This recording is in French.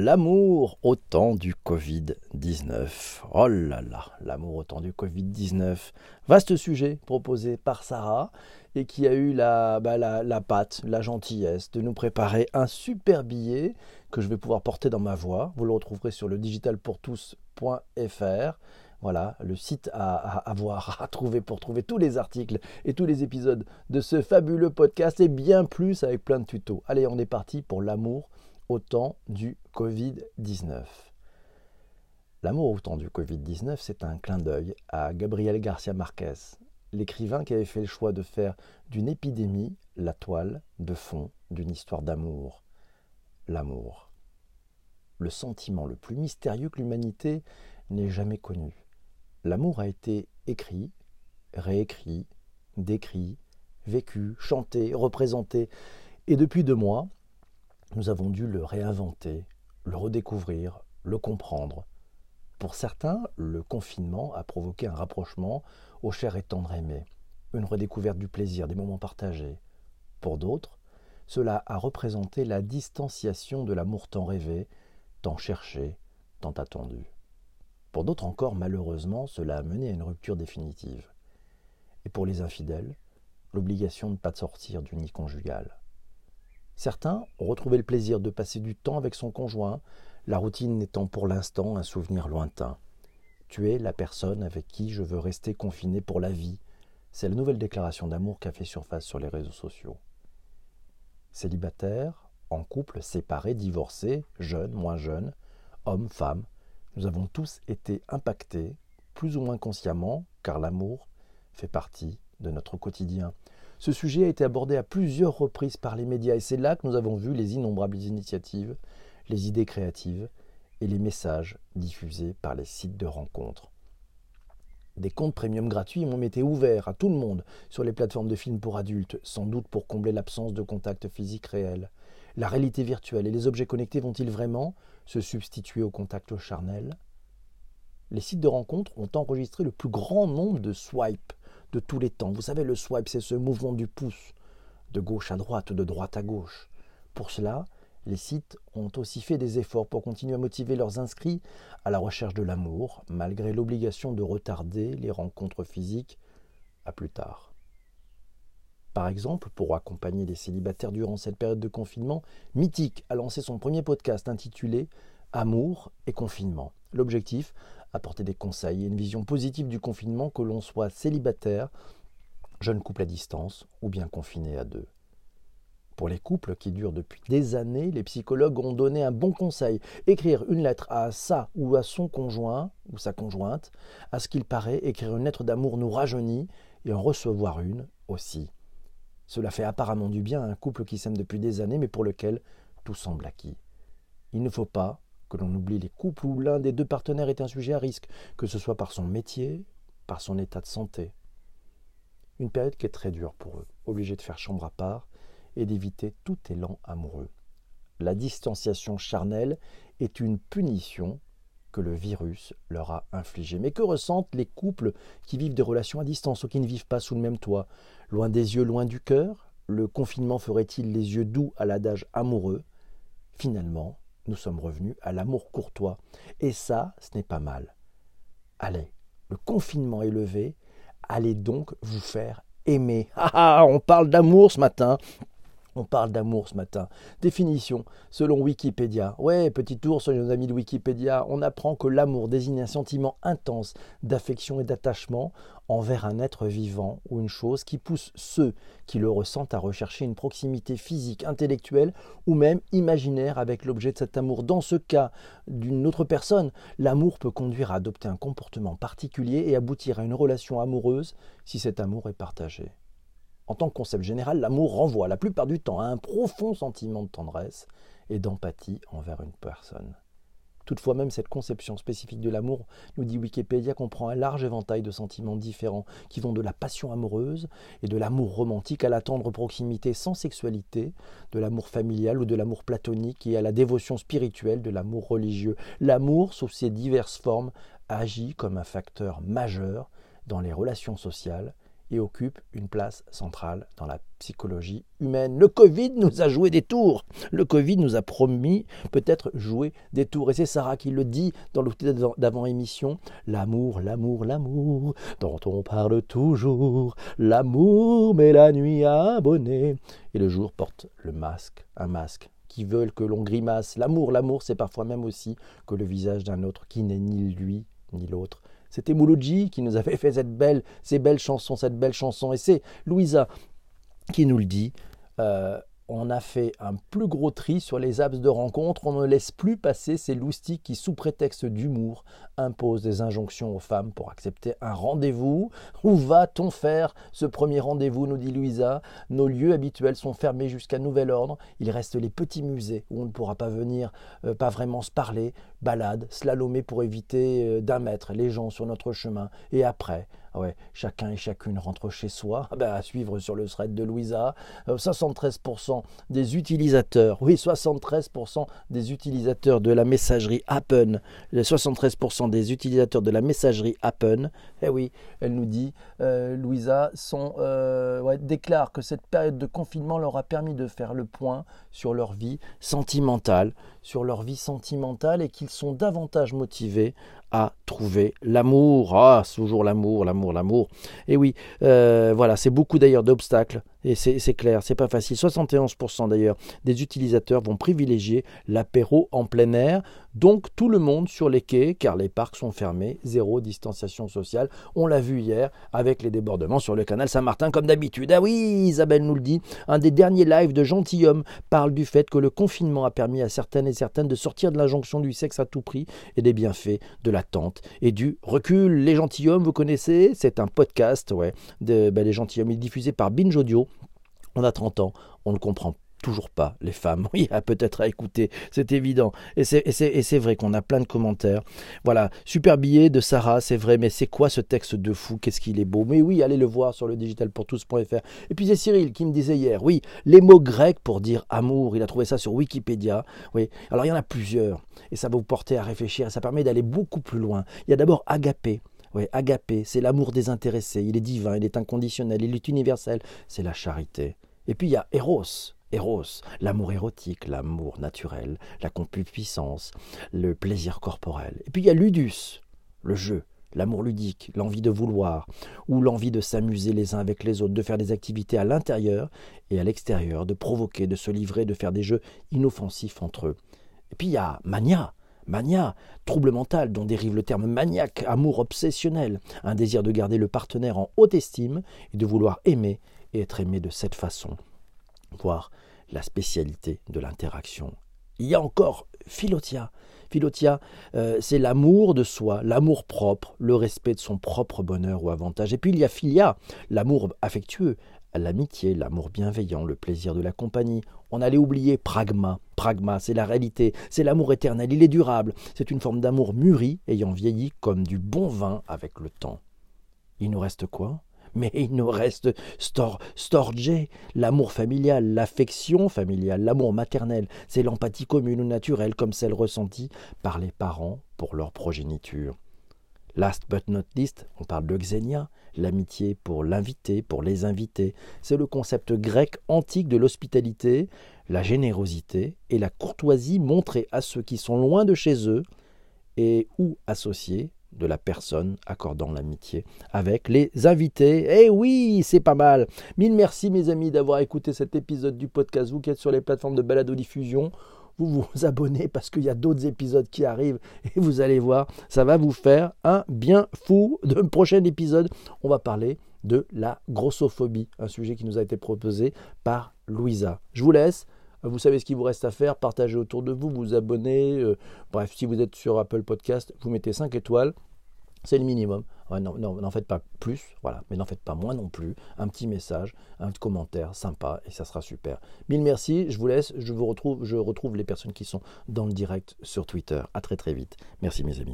L'amour au temps du Covid-19. Oh là là, l'amour au temps du Covid-19. Vaste sujet proposé par Sarah et qui a eu la, bah, la, la patte, la gentillesse de nous préparer un super billet que je vais pouvoir porter dans ma voix. Vous le retrouverez sur le digitalpourtous.fr. Voilà, le site à, à, voir, à trouver pour trouver tous les articles et tous les épisodes de ce fabuleux podcast et bien plus avec plein de tutos. Allez, on est parti pour l'amour au temps du Covid-19. L'amour au temps du Covid-19, c'est un clin d'œil à Gabriel Garcia Marquez, l'écrivain qui avait fait le choix de faire d'une épidémie la toile de fond d'une histoire d'amour. L'amour. Le sentiment le plus mystérieux que l'humanité n'ait jamais connu. L'amour a été écrit, réécrit, décrit, vécu, chanté, représenté. Et depuis deux mois, nous avons dû le réinventer, le redécouvrir, le comprendre. Pour certains, le confinement a provoqué un rapprochement au cher et tendre aimé, une redécouverte du plaisir, des moments partagés. Pour d'autres, cela a représenté la distanciation de l'amour tant rêvé, tant cherché, tant attendu. Pour d'autres encore, malheureusement, cela a mené à une rupture définitive. Et pour les infidèles, l'obligation de ne pas sortir du nid conjugal. Certains ont retrouvé le plaisir de passer du temps avec son conjoint, la routine n'étant pour l'instant un souvenir lointain. Tu es la personne avec qui je veux rester confiné pour la vie. C'est la nouvelle déclaration d'amour qui a fait surface sur les réseaux sociaux. Célibataires, en couple, séparés, divorcés, jeunes, moins jeunes, hommes, femmes, nous avons tous été impactés, plus ou moins consciemment, car l'amour fait partie de notre quotidien. Ce sujet a été abordé à plusieurs reprises par les médias et c'est là que nous avons vu les innombrables initiatives, les idées créatives et les messages diffusés par les sites de rencontres. Des comptes premium gratuits ont été ouverts à tout le monde sur les plateformes de films pour adultes, sans doute pour combler l'absence de contact physique réel. La réalité virtuelle et les objets connectés vont-ils vraiment se substituer au contact charnel? Les sites de rencontres ont enregistré le plus grand nombre de swipes de tous les temps. Vous savez, le swipe, c'est ce mouvement du pouce, de gauche à droite, de droite à gauche. Pour cela, les sites ont aussi fait des efforts pour continuer à motiver leurs inscrits à la recherche de l'amour, malgré l'obligation de retarder les rencontres physiques à plus tard. Par exemple, pour accompagner les célibataires durant cette période de confinement, Mythique a lancé son premier podcast intitulé Amour et confinement. L'objectif, apporter des conseils et une vision positive du confinement, que l'on soit célibataire, jeune couple à distance ou bien confiné à deux. Pour les couples qui durent depuis des années, les psychologues ont donné un bon conseil. Écrire une lettre à sa ou à son conjoint ou sa conjointe, à ce qu'il paraît, écrire une lettre d'amour nous rajeunit et en recevoir une aussi. Cela fait apparemment du bien à un couple qui s'aime depuis des années mais pour lequel tout semble acquis. Il ne faut pas que l'on oublie les couples où l'un des deux partenaires est un sujet à risque, que ce soit par son métier, par son état de santé. Une période qui est très dure pour eux, obligés de faire chambre à part et d'éviter tout élan amoureux. La distanciation charnelle est une punition que le virus leur a infligée. Mais que ressentent les couples qui vivent des relations à distance ou qui ne vivent pas sous le même toit? Loin des yeux, loin du cœur? Le confinement ferait-il les yeux doux à l'adage amoureux? Finalement, nous sommes revenus à l'amour courtois. Et ça, ce n'est pas mal. Allez, le confinement est levé, allez donc vous faire aimer. Ah, ah on parle d'amour ce matin. On parle d'amour ce matin. Définition, selon Wikipédia. Ouais, petit tour sur nos amis de Wikipédia. On apprend que l'amour désigne un sentiment intense d'affection et d'attachement envers un être vivant ou une chose qui pousse ceux qui le ressentent à rechercher une proximité physique, intellectuelle ou même imaginaire avec l'objet de cet amour. Dans ce cas d'une autre personne, l'amour peut conduire à adopter un comportement particulier et aboutir à une relation amoureuse si cet amour est partagé. En tant que concept général, l'amour renvoie la plupart du temps à un profond sentiment de tendresse et d'empathie envers une personne. Toutefois, même cette conception spécifique de l'amour, nous dit Wikipédia, comprend un large éventail de sentiments différents qui vont de la passion amoureuse et de l'amour romantique à la tendre proximité sans sexualité, de l'amour familial ou de l'amour platonique et à la dévotion spirituelle de l'amour religieux. L'amour, sous ses diverses formes, agit comme un facteur majeur dans les relations sociales et occupe une place centrale dans la psychologie humaine. Le Covid nous a joué des tours. Le Covid nous a promis peut-être jouer des tours. Et c'est Sarah qui le dit dans l'outil d'avant-émission. L'amour, l'amour, l'amour, dont on parle toujours. L'amour met la nuit abonnée. Et le jour porte le masque, un masque qui veulent que l'on grimace. L'amour, l'amour, c'est parfois même aussi que le visage d'un autre qui n'est ni lui ni l'autre. C'était Mouloudji qui nous avait fait cette belle, ces belles chansons, cette belle chanson. Et c'est Louisa qui nous le dit. Euh, on a fait un plus gros tri sur les apps de rencontre. On ne laisse plus passer ces loustiques qui, sous prétexte d'humour, imposent des injonctions aux femmes pour accepter un rendez-vous. Où va-t-on faire ce premier rendez-vous nous dit Louisa. Nos lieux habituels sont fermés jusqu'à nouvel ordre. Il reste les petits musées où on ne pourra pas venir, euh, pas vraiment se parler, balade, slalomer pour éviter euh, d'un mètre les gens sur notre chemin. Et après, ah ouais, chacun et chacune rentre chez soi. Ben, à suivre sur le thread de Louisa. 73% euh, des utilisateurs, oui, 73% des utilisateurs de la messagerie Appen, 73% des utilisateurs de la messagerie Appen, eh oui, elle nous dit, euh, Louisa, sont, euh, ouais, déclarent que cette période de confinement leur a permis de faire le point sur leur vie sentimentale, sur leur vie sentimentale et qu'ils sont davantage motivés à trouver l'amour. Ah, toujours l'amour, l'amour, l'amour. Et oui, euh, voilà, c'est beaucoup d'ailleurs d'obstacles et c'est clair, c'est pas facile. 71% d'ailleurs des utilisateurs vont privilégier l'apéro en plein air. Donc tout le monde sur les quais, car les parcs sont fermés, zéro distanciation sociale. On l'a vu hier avec les débordements sur le canal Saint-Martin comme d'habitude. Ah oui, Isabelle nous le dit, un des derniers lives de Gentilhomme parle du fait que le confinement a permis à certaines et certaines de sortir de l'injonction du sexe à tout prix et des bienfaits de l'attente et du recul. Les Gentilhommes, vous connaissez, c'est un podcast, ouais, de, ben, les Gentilhommes, il est diffusé par Binge Audio. On a 30 ans, on ne comprend toujours pas les femmes. Oui, peut-être à écouter, c'est évident. Et c'est vrai qu'on a plein de commentaires. Voilà, super billet de Sarah, c'est vrai, mais c'est quoi ce texte de fou? Qu'est-ce qu'il est beau? Mais oui, allez le voir sur le digitalpourtous.fr. Et puis c'est Cyril qui me disait hier, oui, les mots grecs pour dire amour, il a trouvé ça sur Wikipédia. Oui, alors il y en a plusieurs, et ça va vous porter à réfléchir, et ça permet d'aller beaucoup plus loin. Il y a d'abord agapé. Oui, agapé, c'est l'amour désintéressé, il est divin, il est inconditionnel, il est universel, c'est la charité. Et puis il y a Eros, Eros, l'amour érotique, l'amour naturel, la concupiscence, le plaisir corporel. Et puis il y a Ludus, le jeu, l'amour ludique, l'envie de vouloir, ou l'envie de s'amuser les uns avec les autres, de faire des activités à l'intérieur et à l'extérieur, de provoquer, de se livrer, de faire des jeux inoffensifs entre eux. Et puis il y a Mania, Mania, trouble mental dont dérive le terme maniaque, amour obsessionnel, un désir de garder le partenaire en haute estime et de vouloir aimer et être aimé de cette façon, voir la spécialité de l'interaction. Il y a encore Philotia. Philotia, euh, c'est l'amour de soi, l'amour propre, le respect de son propre bonheur ou avantage. Et puis il y a Philia, l'amour affectueux, l'amitié, l'amour bienveillant, le plaisir de la compagnie. On allait oublier pragma. Pragma, c'est la réalité, c'est l'amour éternel, il est durable. C'est une forme d'amour mûri, ayant vieilli comme du bon vin avec le temps. Il nous reste quoi? Mais il nous reste stor, l'amour familial, l'affection familiale, l'amour maternel. C'est l'empathie commune ou naturelle comme celle ressentie par les parents pour leur progéniture. Last but not least, on parle de xénia, l'amitié pour l'invité, pour les invités. C'est le concept grec antique de l'hospitalité, la générosité et la courtoisie montrée à ceux qui sont loin de chez eux et ou associés de la personne accordant l'amitié avec les invités. Eh oui, c'est pas mal. Mille merci mes amis d'avoir écouté cet épisode du podcast. Vous qui êtes sur les plateformes de balado-diffusion, vous vous abonnez parce qu'il y a d'autres épisodes qui arrivent et vous allez voir, ça va vous faire un bien fou. De prochain épisode, on va parler de la grossophobie, un sujet qui nous a été proposé par Louisa. Je vous laisse. Vous savez ce qu'il vous reste à faire, partagez autour de vous, vous abonnez. Euh, bref, si vous êtes sur Apple Podcast, vous mettez 5 étoiles. C'est le minimum. non, n'en faites pas plus, voilà, mais n'en faites pas moins non plus. Un petit message, un commentaire sympa et ça sera super. Mille merci, je vous laisse, je vous retrouve, je retrouve les personnes qui sont dans le direct sur Twitter. À très très vite. Merci mes amis.